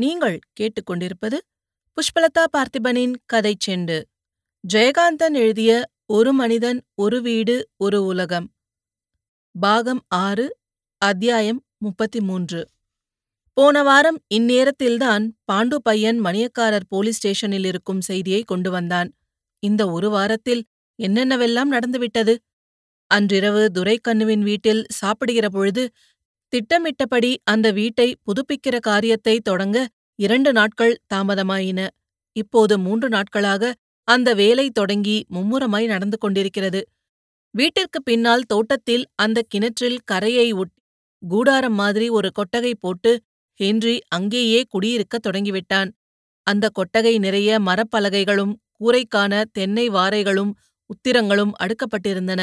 நீங்கள் கேட்டுக்கொண்டிருப்பது புஷ்பலதா பார்த்திபனின் கதை செண்டு. ஜெயகாந்தன் எழுதிய ஒரு மனிதன் ஒரு வீடு ஒரு உலகம் பாகம் ஆறு அத்தியாயம் முப்பத்தி மூன்று போன வாரம் இந்நேரத்தில்தான் பாண்டு பையன் மணியக்காரர் போலீஸ் ஸ்டேஷனில் இருக்கும் செய்தியை கொண்டு வந்தான். இந்த ஒரு வாரத்தில் என்னென்னவெல்லாம் நடந்துவிட்டது? அன்றிரவு துரைக்கண்ணுவின் வீட்டில் சாப்பிடுகிற பொழுது திட்டமிட்டபடி அந்த வீட்டை புதுப்பிக்கிற காரியத்தை தொடங்க இரண்டு நாட்கள் தாமதமாயின. இப்போது மூன்று நாட்களாக அந்த வேலை தொடங்கி மும்முரமாய் நடந்து கொண்டிருக்கிறது. வீட்டிற்கு பின்னால் தோட்டத்தில் அந்த கிணற்றில் கரையை ஒட்டி கூடாரம் மாதிரி ஒரு கொட்டகை போட்டு ஹென்றி அங்கேயே குடியிருக்கத் தொடங்கிவிட்டான். அந்த கொட்டகை நிறைய மரப்பலகைகளும் கூரைக்கான தென்னை வாரைகளும் உத்திரங்களும் அடுக்கப்பட்டிருந்தன.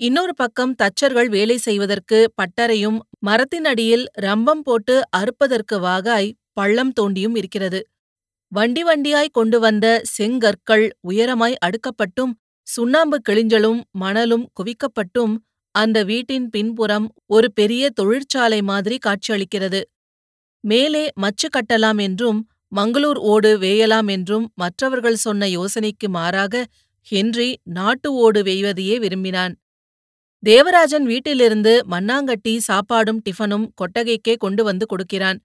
இன்னொரு பக்கம் தச்சர்கள் வேலை செய்வதற்கு பட்டறையும் மரத்தின் அடியில் ரம்பம் போட்டு அறுப்பதற்கு வாகாய் பள்ளம் தோண்டியும் இருக்கிறது. வண்டி வண்டியாய் கொண்டு வந்த செங்கற்கள் உயரமாய் அடுக்கப்பட்டும் சுண்ணாம்பு கிழிஞ்சலும் மணலும் குவிக்கப்பட்டும் அந்த வீட்டின் பின்புறம் ஒரு பெரிய தொழிற்சாலை மாதிரி காட்சியளிக்கிறது. மேலே மச்சு கட்டலாம் என்றும் மங்களூர் ஓடு வேயலாம் என்றும் மற்றவர்கள் சொன்ன யோசனைக்கு மாறாக ஹென்றி நாட்டு ஓடு வேய்வதையே விரும்பினான். தேவராஜன் வீட்டிலிருந்து மண்ணாங்கட்டி சாப்பாடும் டிஃபனும் கொட்டகைக்கே கொண்டு வந்து கொடுக்கிறான்.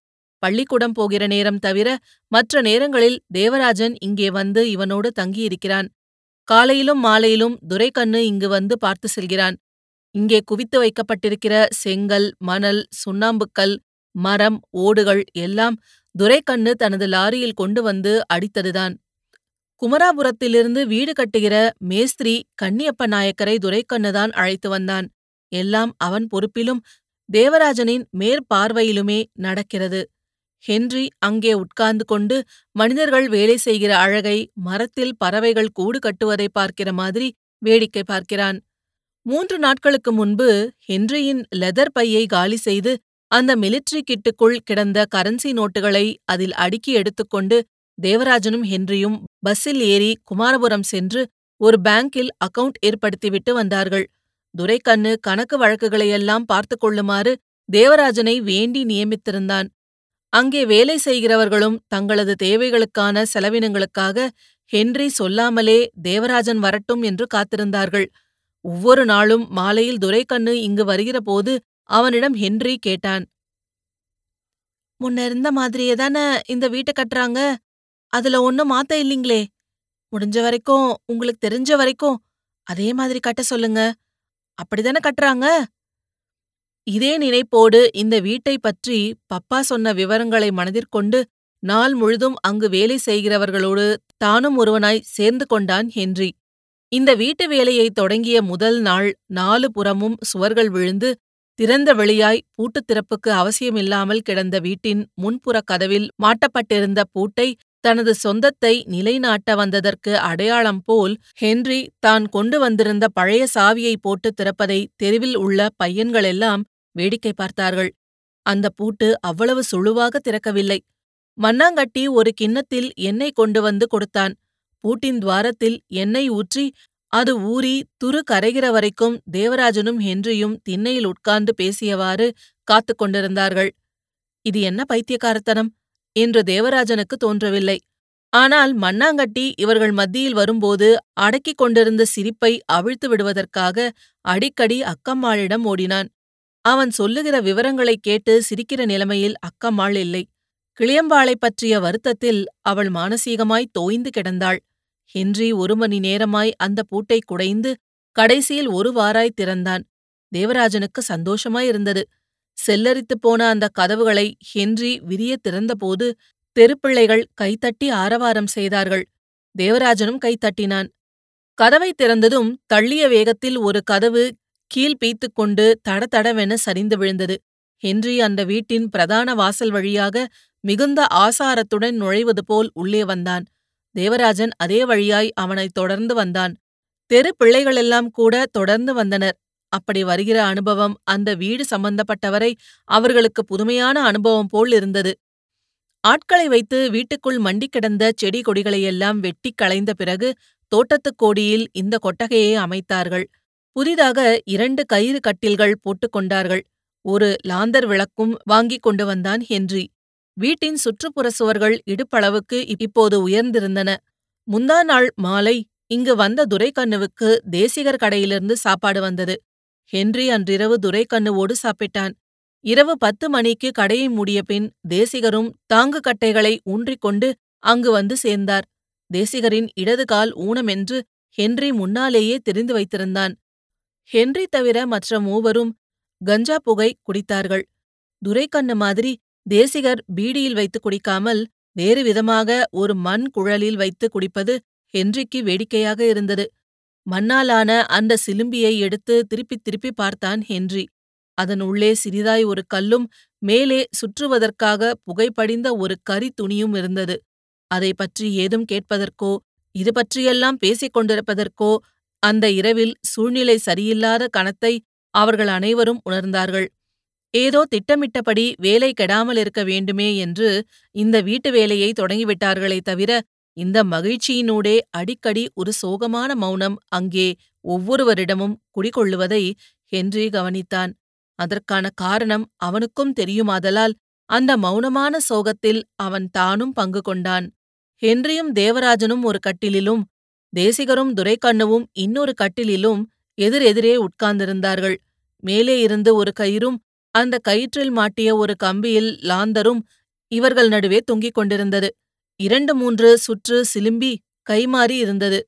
பள்ளிக்கூடம் போகிற நேரம் தவிர மற்ற நேரங்களில் தேவராஜன் இங்கே வந்து இவனோடு தங்கியிருக்கிறான். காலையிலும் மாலையிலும் துரைக்கண்ணு இங்கு வந்து பார்த்து செல்கிறான். இங்கே குவித்து வைக்கப்பட்டிருக்கிற செங்கல் மணல் சுண்ணாம்புக்கல் மரம் ஓடுகள் எல்லாம் துரைக்கண்ணு தனது லாரியில் கொண்டு வந்து அடித்ததுதான். குமராபுரத்திலிருந்து வீடு கட்டுகிற மேஸ்திரி கன்னியப்ப நாயக்கரை துரைக்கண்ணுதான் அழைத்து வந்தான். எல்லாம் அவன் பொறுப்பிலும் தேவராஜனின் மேற்பார்வையிலுமே நடக்கிறது. ஹென்றி அங்கே உட்கார்ந்து கொண்டு மனிதர்கள் வேலை செய்கிற அழகை மரத்தில் பறவைகள் கூடு கட்டுவதை பார்க்கிற மாதிரி வேடிக்கை பார்க்கிறான். மூன்று நாட்களுக்கு முன்பு ஹென்ரியின் லெதர் பையை காலி செய்து அந்த மிலிட்ரி கிட்டுக்குள் கிடந்த கரன்சி நோட்டுகளை அதில் அடுக்கி எடுத்துக்கொண்டு தேவராஜனும் ஹென்ரியும் பஸ்ஸில் ஏறி குமாரபுரம் சென்று ஒரு பேங்கில் அக்கவுண்ட் ஏற்படுத்திவிட்டு வந்தார்கள். துரைக்கண்ணு கணக்கு வழக்குகளையெல்லாம் பார்த்து கொள்ளுமாறு தேவராஜனை வேண்டி நியமித்திருந்தான். அங்கே வேலை செய்கிறவர்களும் தங்களது தேவைகளுக்கான செலவினங்களுக்காக ஹென்றி சொல்லாமலே தேவராஜன் வரட்டும் என்று காத்திருந்தார்கள். ஒவ்வொரு நாளும் மாலையில் துரைக்கண்ணு இங்கு வருகிறபோது அவனிடம் ஹென்றி கேட்டான். முன்ன இருந்த மாதிரியே தானே இந்த வீட்டை கட்டுறாங்க? அதுல ஒன்னும் மாத்த இல்லீங்களே. முடிஞ்ச வரைக்கும் உங்களுக்கு தெரிஞ்ச வரைக்கும் அதே மாதிரி கட்ட சொல்லுங்க. அப்படிதானே கட்டுறாங்க? இதே நினைப்போடு இந்த வீட்டை பற்றி பப்பா சொன்ன விவரங்களை மனதிற்கொண்டு நாள் முழுதும் அங்கு வேலை செய்கிறவர்களோடு தானும் ஒருவனாய் சேர்ந்து கொண்டான் ஹென்றி. இந்த வீட்டு வேலையை தொடங்கிய முதல் நாள் நாலு புறமும் சுவர்கள் விழுந்து திறந்த வெளியாய் பூட்டுத் திறப்புக்கு அவசியமில்லாமல் கிடந்த வீட்டின் முன்புற கதவில் மாட்டப்பட்டிருந்த பூட்டை தனது சொந்தத்தை நிலைநாட்ட வந்ததற்கு அடையாளம் போல் ஹென்றி தான் கொண்டு வந்திருந்த பழைய சாவியை போட்டு திறப்பதை தெருவில் உள்ள பையன்களெல்லாம் வேடிக்கை பார்த்தார்கள். அந்த பூட்டு அவ்வளவு சுழுவாக திறக்கவில்லை. மண்ணாங்கட்டி ஒரு கிண்ணத்தில் எண்ணெய் கொண்டு வந்து கொடுத்தான். பூட்டின் துவாரத்தில் எண்ணெய் ஊற்றி அது ஊறி துரு கரைகிற வரைக்கும் தேவராஜனும் ஹென்றியும் திண்ணையில் உட்கார்ந்து பேசியவாறு காத்து கொண்டிருந்தார்கள். இது என்ன பைத்தியக்காரத்தனம்? இன்று தேவராஜனுக்கு தோன்றவில்லை. ஆனால் மண்ணாங்கட்டி இவர்கள் மத்தியில் வரும்போது அடக்கிக் கொண்டிருந்த சிரிப்பை அவிழ்த்து விடுவதற்காக அடிக்கடி அக்கம்மாளிடம் ஓடினான். அவன் சொல்லுகிற விவரங்களைக் கேட்டு சிரிக்கிற நிலைமையில் அக்கம்மாள் இல்லை. கிளியம்பாளைப் பற்றிய வருத்தத்தில் அவள் மானசீகமாய் தோய்ந்து கிடந்தாள். ஹென்றி ஒரு மணி நேரமாய் அந்த பூட்டை குடைந்து கடைசியில் ஒரு வாராய் திறந்தான். தேவராஜனுக்கு சந்தோஷமாயிருந்தது செல்லரித்துப் போன அந்த கதவுகளை ஹென்றி விரிய திறந்தபோது தெருப்பிள்ளைகள் கைத்தட்டி ஆரவாரம் செய்தார்கள். தேவராஜனும் கைத்தட்டினான் கதவை திறந்ததும் தள்ளிய வேகத்தில் ஒரு கதவு கீழ் பீத்துக் கொண்டு தடதடவென சரிந்து விழுந்தது. ஹென்றி அந்த வீட்டின் பிரதான வாசல் வழியாக மிகுந்த ஆசாரத்துடன் நுழைவது போல் உள்ளே வந்தான். தேவராஜன் அதே வழியாய் அவனைத் தொடர்ந்து வந்தான். தெரு பிள்ளைகளெல்லாம் கூட தொடர்ந்து வந்தனர். அப்படி வருகிற அனுபவம் அந்த வீடு சம்பந்தப்பட்டவரை அவர்களுக்கு புதுமையான அனுபவம் போல் இருந்தது. ஆட்களை வைத்து வீட்டுக்குள் மண்டிக் கிடந்த செடி கொடிகளையெல்லாம் வெட்டிக் களைந்த பிறகு தோட்டத்துக் கோடியில் இந்த கொட்டகையை அமைத்தார்கள். புதிதாக இரண்டு கயிறு கட்டில்கள் போட்டுக் கொண்டார்கள். ஒரு லாந்தர் விளக்கும் வாங்கிக் கொண்டு வந்தான் ஹென்றி. வீட்டின் சுற்றுப்புற சுவர்கள் இடுப்பளவுக்கு இப்போது உயர்ந்திருந்தன. முந்தா நாள் மாலை இங்கு வந்த துரைக்கண்ணுவுக்கு தேசிகர் கடையிலிருந்து சாப்பாடு வந்தது. ஹென்றி அன்றிரவு துரைக்கண்ணுவோடு சாப்பிட்டான். இரவு பத்து மணிக்கு கடையை மூடிய பின் தேசிகரும் தாங்கு கட்டைகளை ஊன்றிக்கொண்டு அங்கு வந்து சேர்ந்தார். தேசிகரின் இடது கால் ஊனமென்று ஹென்றி முன்னாலேயே தெரிந்து வைத்திருந்தான். ஹென்றி தவிர மற்ற மூவரும் கஞ்சா புகை குடித்தார்கள். துரைக்கண்ணு மாதிரி தேசிகர் பீடியில் வைத்து குடிக்காமல் வேறு விதமாக ஒரு மண் குழலில் வைத்து குடிப்பது ஹென்றிக்கு வேடிக்கையாக இருந்தது. மண்ணாலான அந்த சிலும்பியை எடுத்து திருப்பி திருப்பி பார்த்தான் ஹென்றி. அதன் உள்ளே சிறிதாய் ஒரு கல்லும் மேலே சுற்றுவதற்காக புகைப்படிந்த ஒரு கரி துணியும் இருந்தது. அதை பற்றி ஏதும் கேட்பதற்கோ இது பற்றியெல்லாம் பேசிக் கொண்டிருப்பதற்கோ அந்த இரவில் சூழ்நிலை சரியில்லாத கணத்தை அவர்கள் அனைவரும் உணர்ந்தார்கள். ஏதோ திட்டமிட்டபடி வேலை கெடாமல் இருக்க வேண்டுமே என்று இந்த வீட்டு வேலையை தொடங்கிவிட்டார்களே தவிர இந்த மகிழ்ச்சியினூடே அடிக்கடி ஒரு சோகமான மௌனம் அங்கே ஒவ்வொருவரிடமும் குடிகொள்ளுவதை ஹென்றி கவனித்தான். அதற்கான காரணம் அவனுக்கும் தெரியுமாதலால் அந்த மௌனமான சோகத்தில் அவன் தானும் பங்கு கொண்டான். ஹென்ரியும் தேவராஜனும் ஒரு கட்டிலிலும் தேசிகரும் துரைக்கண்ணுவும் இன்னொரு கட்டிலிலும் எதிரெதிரே உட்கார்ந்திருந்தார்கள். மேலே இருந்து ஒரு கயிறும் அந்த கயிற்றில் மாட்டிய ஒரு கம்பியில் லாந்தரும் இவர்கள் நடுவே தொங்கிக் கொண்டிருந்தது. இரண்டு மூன்று சுற்று சிலும்பி கைமாறி இருந்தது.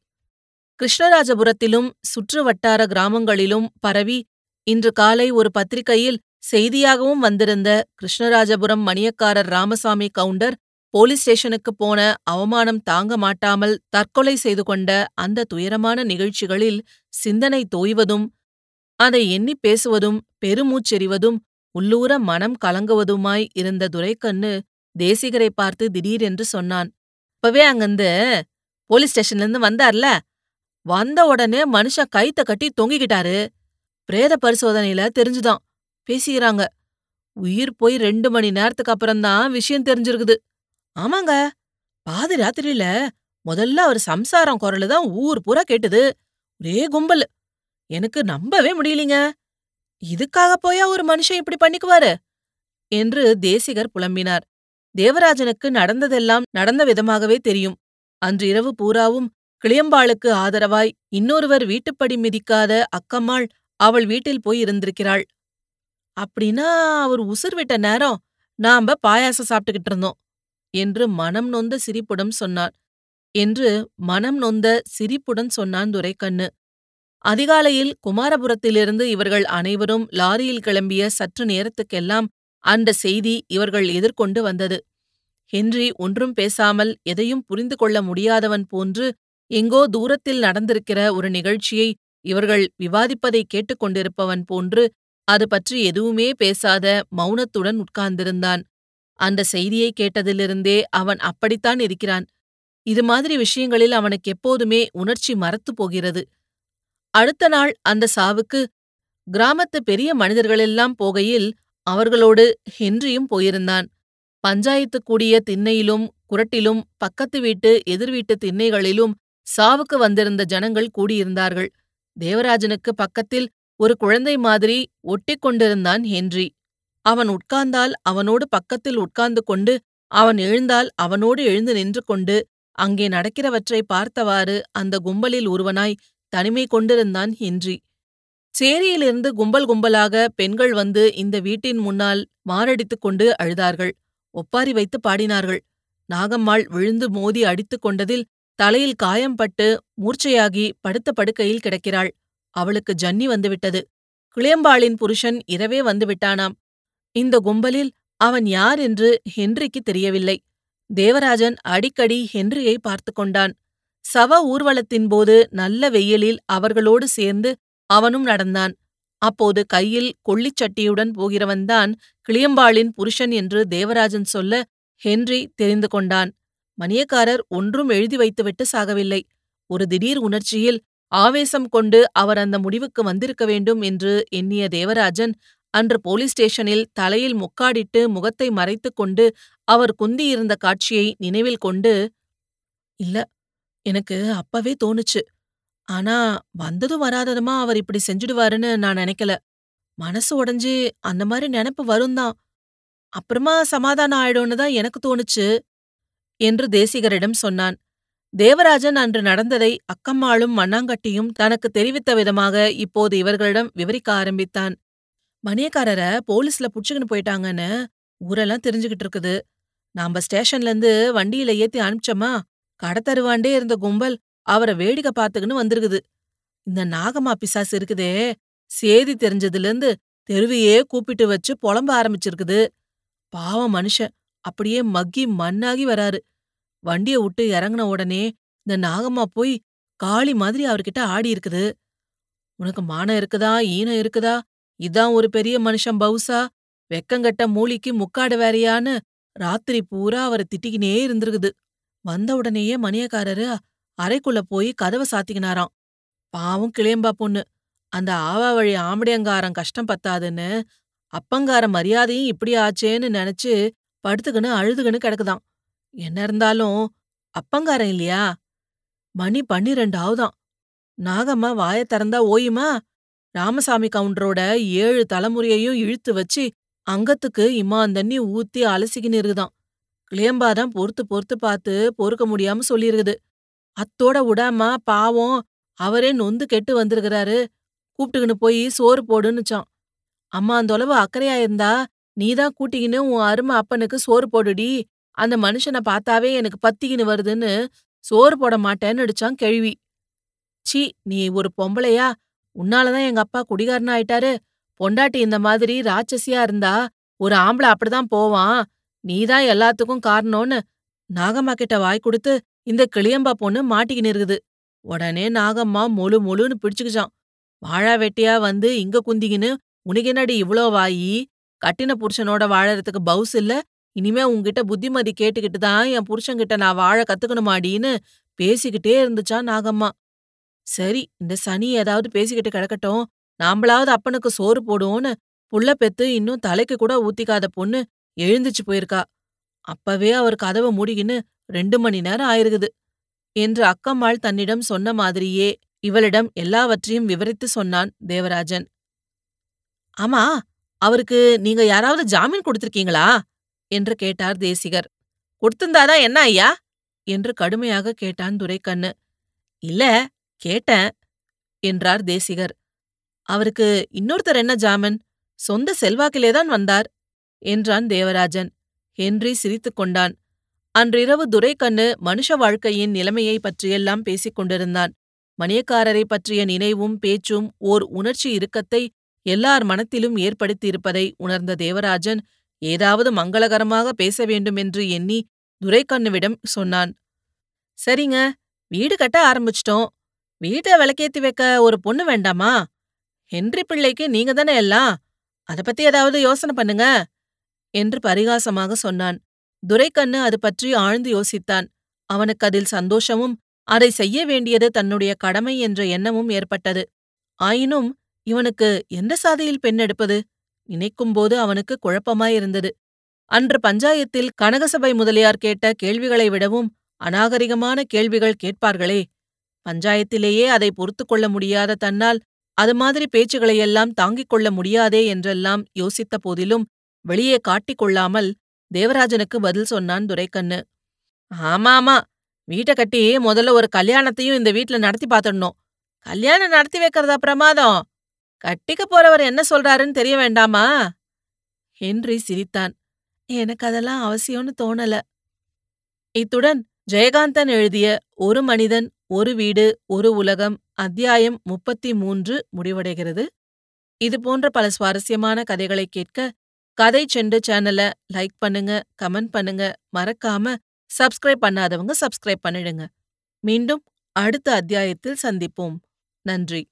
கிருஷ்ணராஜபுரத்திலும் சுற்று வட்டார கிராமங்களிலும் பரவி இன்று காலை ஒரு பத்திரிகையில் செய்தியாகவும் வந்திருந்த கிருஷ்ணராஜபுரம் மணியக்காரர் ராமசாமி கவுண்டர் போலீஸ் ஸ்டேஷனுக்கு போன அவமானம் தாங்க மாட்டாமல் தற்கொலை செய்து கொண்ட அந்த துயரமான நிகழ்ச்சிகளில் சிந்தனை தோய்வதும் அதை எண்ணிப் பேசுவதும் பெருமூச்செறிவதும் உள்ளூர மனம் கலங்குவதுமாய் இருந்த துரைக்கண்ணு தேசிகரை பார்த்து திடீரென்று சொன்னான் இப்பவே அங்கிருந்து போலீஸ் ஸ்டேஷன்லேருந்து வந்தார்ல? வந்த உடனே மனுஷன் கைத்த கட்டி தொங்கிக்கிட்டாரு. பிரேத பரிசோதனையில தெரிஞ்சுதான். பேசிக்கிறாங்க. உயிர் போய் ரெண்டு மணி நேரத்துக்கு அப்புறம்தான் விஷயம் தெரிஞ்சிருக்குது. ஆமாங்க. பாதி ராத்திரியில முதல்ல அவர் சம்சாரம் குரலு தான் ஊர் பூரா கேட்டுது. ஒரே கும்பல். எனக்கு நம்பவே முடியலீங்க. இதுக்காக போயா ஒரு மனுஷன் இப்படி பண்ணிக்குவாரு? என்று தேசிகர் புலம்பினார். தேவராஜனுக்கு நடந்ததெல்லாம் நடந்த விதமாகவே தெரியும். அன்று இரவு பூராவும் கிளியம்பாளுக்கு ஆதரவாய் இன்னொருவர் வீட்டுப்படி மிதிக்காத அக்கம்மாள் அவள் வீட்டில் போய் இருந்திருக்கிறாள். அப்படின்னா அவர் உசுர் விட்ட நேரம் நாம பாயாசம் சாப்பிட்டுக்கிட்டு இருந்தோம் என்று மனம் நொந்த சிரிப்புடன் சொன்னார் என்று மனம் நொந்த சிரிப்புடன் சொன்னான் துரைக்கண்ணு. அதிகாலையில் குமாரபுரத்திலிருந்து இவர்கள் அனைவரும் லாரியில் கிளம்பிய சற்று நேரத்துக்கெல்லாம் அந்த செய்தி இவர்கள் எதிர்கொண்டு வந்தது. ஹென்றி ஒன்றும் பேசாமல் எதையும் புரிந்து கொள்ள முடியாதவன் போன்று எங்கோ தூரத்தில் நடந்திருக்கிற ஒரு நிகழ்ச்சியை இவர்கள் விவாதிப்பதை கேட்டுக்கொண்டிருப்பவன் போன்று அது பற்றி எதுவுமே பேசாத மௌனத்துடன் உட்கார்ந்திருந்தான். அந்த செய்தியை கேட்டதிலிருந்தே அவன் அப்படித்தான் இருக்கிறான். இது மாதிரி விஷயங்களில் அவனுக்கு எப்போதுமே உணர்ச்சி மறத்து போகிறது. அடுத்த நாள் அந்த சாவுக்கு கிராமத்து பெரிய மனிதர்களெல்லாம் போகையில் அவர்களோடு ஹென்ரியும் போயிருந்தான். பஞ்சாயத்து கூடிய திண்ணையிலும் குரட்டிலும் பக்கத்து வீட்டு எதிர்வீட்டு திண்ணைகளிலும் சாவுக்கு வந்திருந்த ஜனங்கள் கூடியிருந்தார்கள். தேவராஜனுக்கு பக்கத்தில் ஒரு குழந்தை மாதிரி ஒட்டிக் கொண்டிருந்தான் ஹென்றி. அவன் உட்கார்ந்தால் அவனோடு பக்கத்தில் உட்கார்ந்து கொண்டு அவன் எழுந்தால் அவனோடு எழுந்து நின்று கொண்டு அங்கே நடக்கிறவற்றை பார்த்தவாறு அந்த கும்பலில் ஒருவனாய் தனிமை கொண்டிருந்தான் ஹென்றி. சேரியிலிருந்து கும்பல் கும்பலாக பெண்கள் வந்து இந்த வீட்டின் முன்னால் மாரடித்துக் கொண்டு அழுதார்கள். ஒப்பாரி வைத்து பாடினார்கள். நாகம்மாள் விழுந்து மோதி அடித்துக் கொண்டதில் தலையில் காயம் பட்டு மூர்ச்சையாகி படுத்த படுக்கையில் கிடக்கிறாள். அவளுக்கு ஜன்னி வந்துவிட்டது. கிளியம்பாளின் புருஷன் இரவே வந்துவிட்டானாம் இந்த கும்பலில் அவன் யார் என்று ஹென்றிக்கு தெரியவில்லை. தேவராஜன் அடிக்கடி ஹென்ரியை பார்த்து கொண்டான். சவ ஊர்வலத்தின் போது நல்ல வெயிலில் அவர்களோடு சேர்ந்து அவனும் நடந்தான். அப்போது கையில் கொள்ளிச் சட்டியுடன் போகிறவன்தான் கிளியம்பாளின் புருஷன் என்று தேவராஜன் சொல்ல ஹென்றி தெரிந்து கொண்டான். மணியக்காரர் ஒன்றும் எழுதி வைத்துவிட்டு சாகவில்லை. ஒரு திடீர் உணர்ச்சியில் ஆவேசம் கொண்டு அவர் அந்த முடிவுக்கு வந்திருக்க வேண்டும் என்று எண்ணிய தேவராஜன் அன்று போலீஸ் ஸ்டேஷனில் தலையில் முக்காடிட்டு முகத்தை மறைத்துக் கொண்டு அவர் குந்தியிருந்த காட்சியை நினைவில் கொண்டு இல்ல எனக்கு அப்பவே தோணுச்சு. ஆனா வந்ததும் வராததுமா அவர் இப்படி செஞ்சுடுவாருன்னு நான் நினைக்கல. மனசு உடைஞ்சு அந்த மாதிரி நினைப்பு வரும்தான் அப்புறமா சமாதானம் ஆயிடும்னு தான் எனக்கு தோணுச்சு என்று தேசிகரிடம் சொன்னான். தேவராஜன் அன்று நடந்ததை அக்கம்மாளும் மண்ணாங்கட்டியும் தனக்கு தெரிவித்த விதமாக இப்போது இவர்களிடம் விவரிக்க ஆரம்பித்தான். மணியக்காரரை போலீஸ்ல புடிச்சுக்கின்னு போயிட்டாங்கன்னு ஊரெல்லாம் தெரிஞ்சுகிட்டு இருக்குது. நாம ஸ்டேஷன்ல இருந்து வண்டியில ஏத்தி அனுப்பிச்சோமா? கடத்தருவாண்டே இருந்த கும்பல். அவரை வேடிக்கை பார்த்துக்கின்னு வந்திருக்குது. இந்த நாகமா பிசாசு இருக்குதே சேதி தெரிஞ்சதுல இருந்து தெருவையே கூப்பிட்டு வச்சு புலம்ப ஆரம்பிச்சிருக்குது. பாவம் மனுஷன் அப்படியே மக்கி மண்ணாகி வராரு. வண்டிய விட்டு இறங்குன உடனே இந்த நாகம்மா போய் காளி மாதிரி அவர்கிட்ட ஆடி இருக்குது உனக்கு மானம் இருக்குதா? ஈனம் இருக்குதா? இதான் ஒரு பெரிய மனுஷன் பவுசா? வெக்கங்கட்ட மூலிக்கு முக்காடு வேறையான்னு ராத்திரி பூரா அவரை திட்டிக்கினே இருந்திருக்குது. வந்த உடனேயே மணியக்காரரு அறைக்குள்ள போய் கதவை சாத்திக்கினாராம். பாவம் கிளியம்பா பொண்ணு. அந்த ஆவா வழி ஆம்படியங்காரன் கஷ்டம் பத்தாதுன்னு அப்பங்கார மரியாதையும் இப்படி ஆச்சேன்னு நினைச்சு படுத்துக்கின்னு அழுதுகின்னு கிடக்குதாம். என்ன இருந்தாலும் அப்பங்காரன் இல்லையா? மணி பன்னிரெண்டு நாகம்மா வாய திறந்தா ஓயுமா? ராமசாமி கவுண்டரோட ஏழு தலைமுறையையும் இழுத்து வச்சு அங்கத்துக்கு இம்மாந்தண்ணி ஊத்தி அலசிக்கின்னு இருக்குதான் கிளியம்பாதான் பொறுத்து பொறுத்து பார்த்து பொறுக்க முடியாம சொல்லியிருக்குது அத்தோட விடாம பாவம் அவரே நொந்து கெட்டு வந்திருக்கிறாரு. கூப்பிட்டுக்கின்னு போய் சோறு போடுன்னுச்சான். அம்மா அந்தளவு அக்கறையா இருந்தா நீதான் கூட்டிக்கின்னு உன் அருமை அப்பனுக்கு சோறு போடுடி. அந்த மனுஷனை பார்த்தாவே எனக்கு பத்திக்கின்னு வருதுன்னு சோறு போட மாட்டேன்னு அடிச்சான் கேள்வி. சீ நீ ஒரு பொம்பளையா? உன்னாலதான் எங்க அப்பா குடிகாரனா ஆயிட்டாரு. பொண்டாட்டி இந்த மாதிரி ராட்சசியா இருந்தா ஒரு ஆம்பளை அப்படிதான் போவான். நீதான் எல்லாத்துக்கும் காரணம்னு நாகம்மா கிட்ட வாய் கொடுத்து இந்த கிளியம்பா பொண்ணு மாட்டிக்கின்னு இருக்குது. உடனே நாகம்மா மொழு மொழுன்னு பிடிச்சுக்கிச்சான் வாழா வெட்டியா வந்து இங்க குந்திக்கின்னு உனக்கு என்னடி வாயி? கட்டின புருஷனோட வாழறதுக்கு பவுஸ் இல்ல? இனிமே உன்கிட்ட புத்திமதி கேட்டுக்கிட்டு தான் என் புருஷன்கிட்ட நான் வாழ கத்துக்கணுமாடின்னு பேசிக்கிட்டே இருந்துச்சா நாகம்மா. சரி இந்த சனி ஏதாவது பேசிக்கிட்டு கிடக்கட்டும். நாம்பளாவது அப்பனுக்கு சோறு போடுவோன்னு புள்ள பெத்து இன்னும் தலைக்கு கூட ஊத்திக்காத பொண்ணு எழுந்துச்சு போயிருக்கா. அப்பவே அவர் கதவை மூடிக்கின்னு ரெண்டு மணி நேரம் ஆயிருக்குது. என்று அக்கம்மாள் தன்னிடம் சொன்ன மாதிரியே இவளிடம் எல்லாவற்றையும் விவரித்து சொன்னான் தேவராஜன். ஆமா அவருக்கு நீங்க யாராவது ஜாமீன் கொடுத்திருக்கீங்களா? என்று கேட்டார் தேசிகர். கொடுத்திருந்தாதான் என்ன ஐயா? என்று கடுமையாக கேட்டான் துரைக்கண்ணு. இல்ல கேட்டேன் என்றார் தேசிகர். அவருக்கு இன்னொருத்தர் என்ன ஜாமீன்? சொந்த செல்வாக்கிலேதான் வந்தார் என்றான் தேவராஜன். ஹென்றி சிரித்துக் கொண்டான். அன்றிரவு துரைக்கண்ணு மனுஷ வாழ்க்கையின் நிலைமையை பற்றியெல்லாம் பேசிக் கொண்டிருந்தான். மணியக்காரரை பற்றிய நினைவும் பேச்சும் ஓர் உணர்ச்சி இறுக்கத்தை எல்லார் மனத்திலும் ஏற்படுத்தியிருப்பதை உணர்ந்த தேவராஜன் ஏதாவது மங்களகரமாக பேச வேண்டுமென்று எண்ணி துரைக்கண்ணுவிடம் சொன்னான். சரிங்க வீடு கட்ட ஆரம்பிச்சிட்டோம். வீட்டை விளக்கேத்தி வைக்க ஒரு பொண்ணு வேண்டாமா? ஹென்றி பிள்ளைக்கு நீங்க தானே எல்லாம்? அதை பத்தி ஏதாவது யோசனை பண்ணுங்க என்று பரிகாசமாக சொன்னான். துரைக்கண்ணு அது பற்றி ஆழ்ந்து யோசித்தான். அவனுக்கு அதில் சந்தோஷமும் அதை செய்ய வேண்டியது தன்னுடைய கடமை என்ற எண்ணமும் ஏற்பட்டது. ஆயினும் இவனுக்கு எந்த சாதியில் பெண் எடுப்பது? நினைக்கும்போது அவனுக்கு குழப்பமாயிருந்தது அன்று பஞ்சாயத்தில் கனகசபை முதலியார் கேட்ட கேள்விகளை விடவும் அநாகரிகமான கேள்விகள் கேட்பார்களே. பஞ்சாயத்திலேயே அதை பொறுத்து கொள்ள முடியாத தன்னால் அது மாதிரி பேச்சுகளையெல்லாம் தாங்கிக் கொள்ள முடியாதே என்றெல்லாம் யோசித்த போதிலும் வெளியே காட்டிக் கொள்ளாமல் தேவராஜனுக்கு பதில் சொன்னான் துரைக்கண்ணு. ஆமா ஆமா வீட்டை கட்டி முதல்ல ஒரு கல்யாணத்தையும் இந்த வீட்ல நடத்தி பாத்துடணும் கல்யாணம் நடத்தி வைக்கிறதா பிரமாதம். கட்டிக்க போறவர் என்ன சொல்றாருன்னு தெரிய வேண்டாமா? ஹென்றி சிரித்தான். எனக்கு அதெல்லாம் அவசியம்னு தோணல. இத்துடன் ஜெயகாந்தன் எழுதிய ஒரு மனிதன் ஒரு வீடு ஒரு உலகம் அத்தியாயம் முப்பத்தி மூன்று முடிவடைகிறது. இது போன்ற பல சுவாரஸ்யமான கதைகளை கேட்க கதை செண்டு சேனலை லைக் பண்ணுங்க கமெண்ட் பண்ணுங்க. மறக்காம சப்ஸ்கிரைப் பண்ணாதவங்க சப்ஸ்கிரைப் பண்ணிடுங்க. மீண்டும் அடுத்த அத்தியாயத்தில் சந்திப்போம். நன்றி.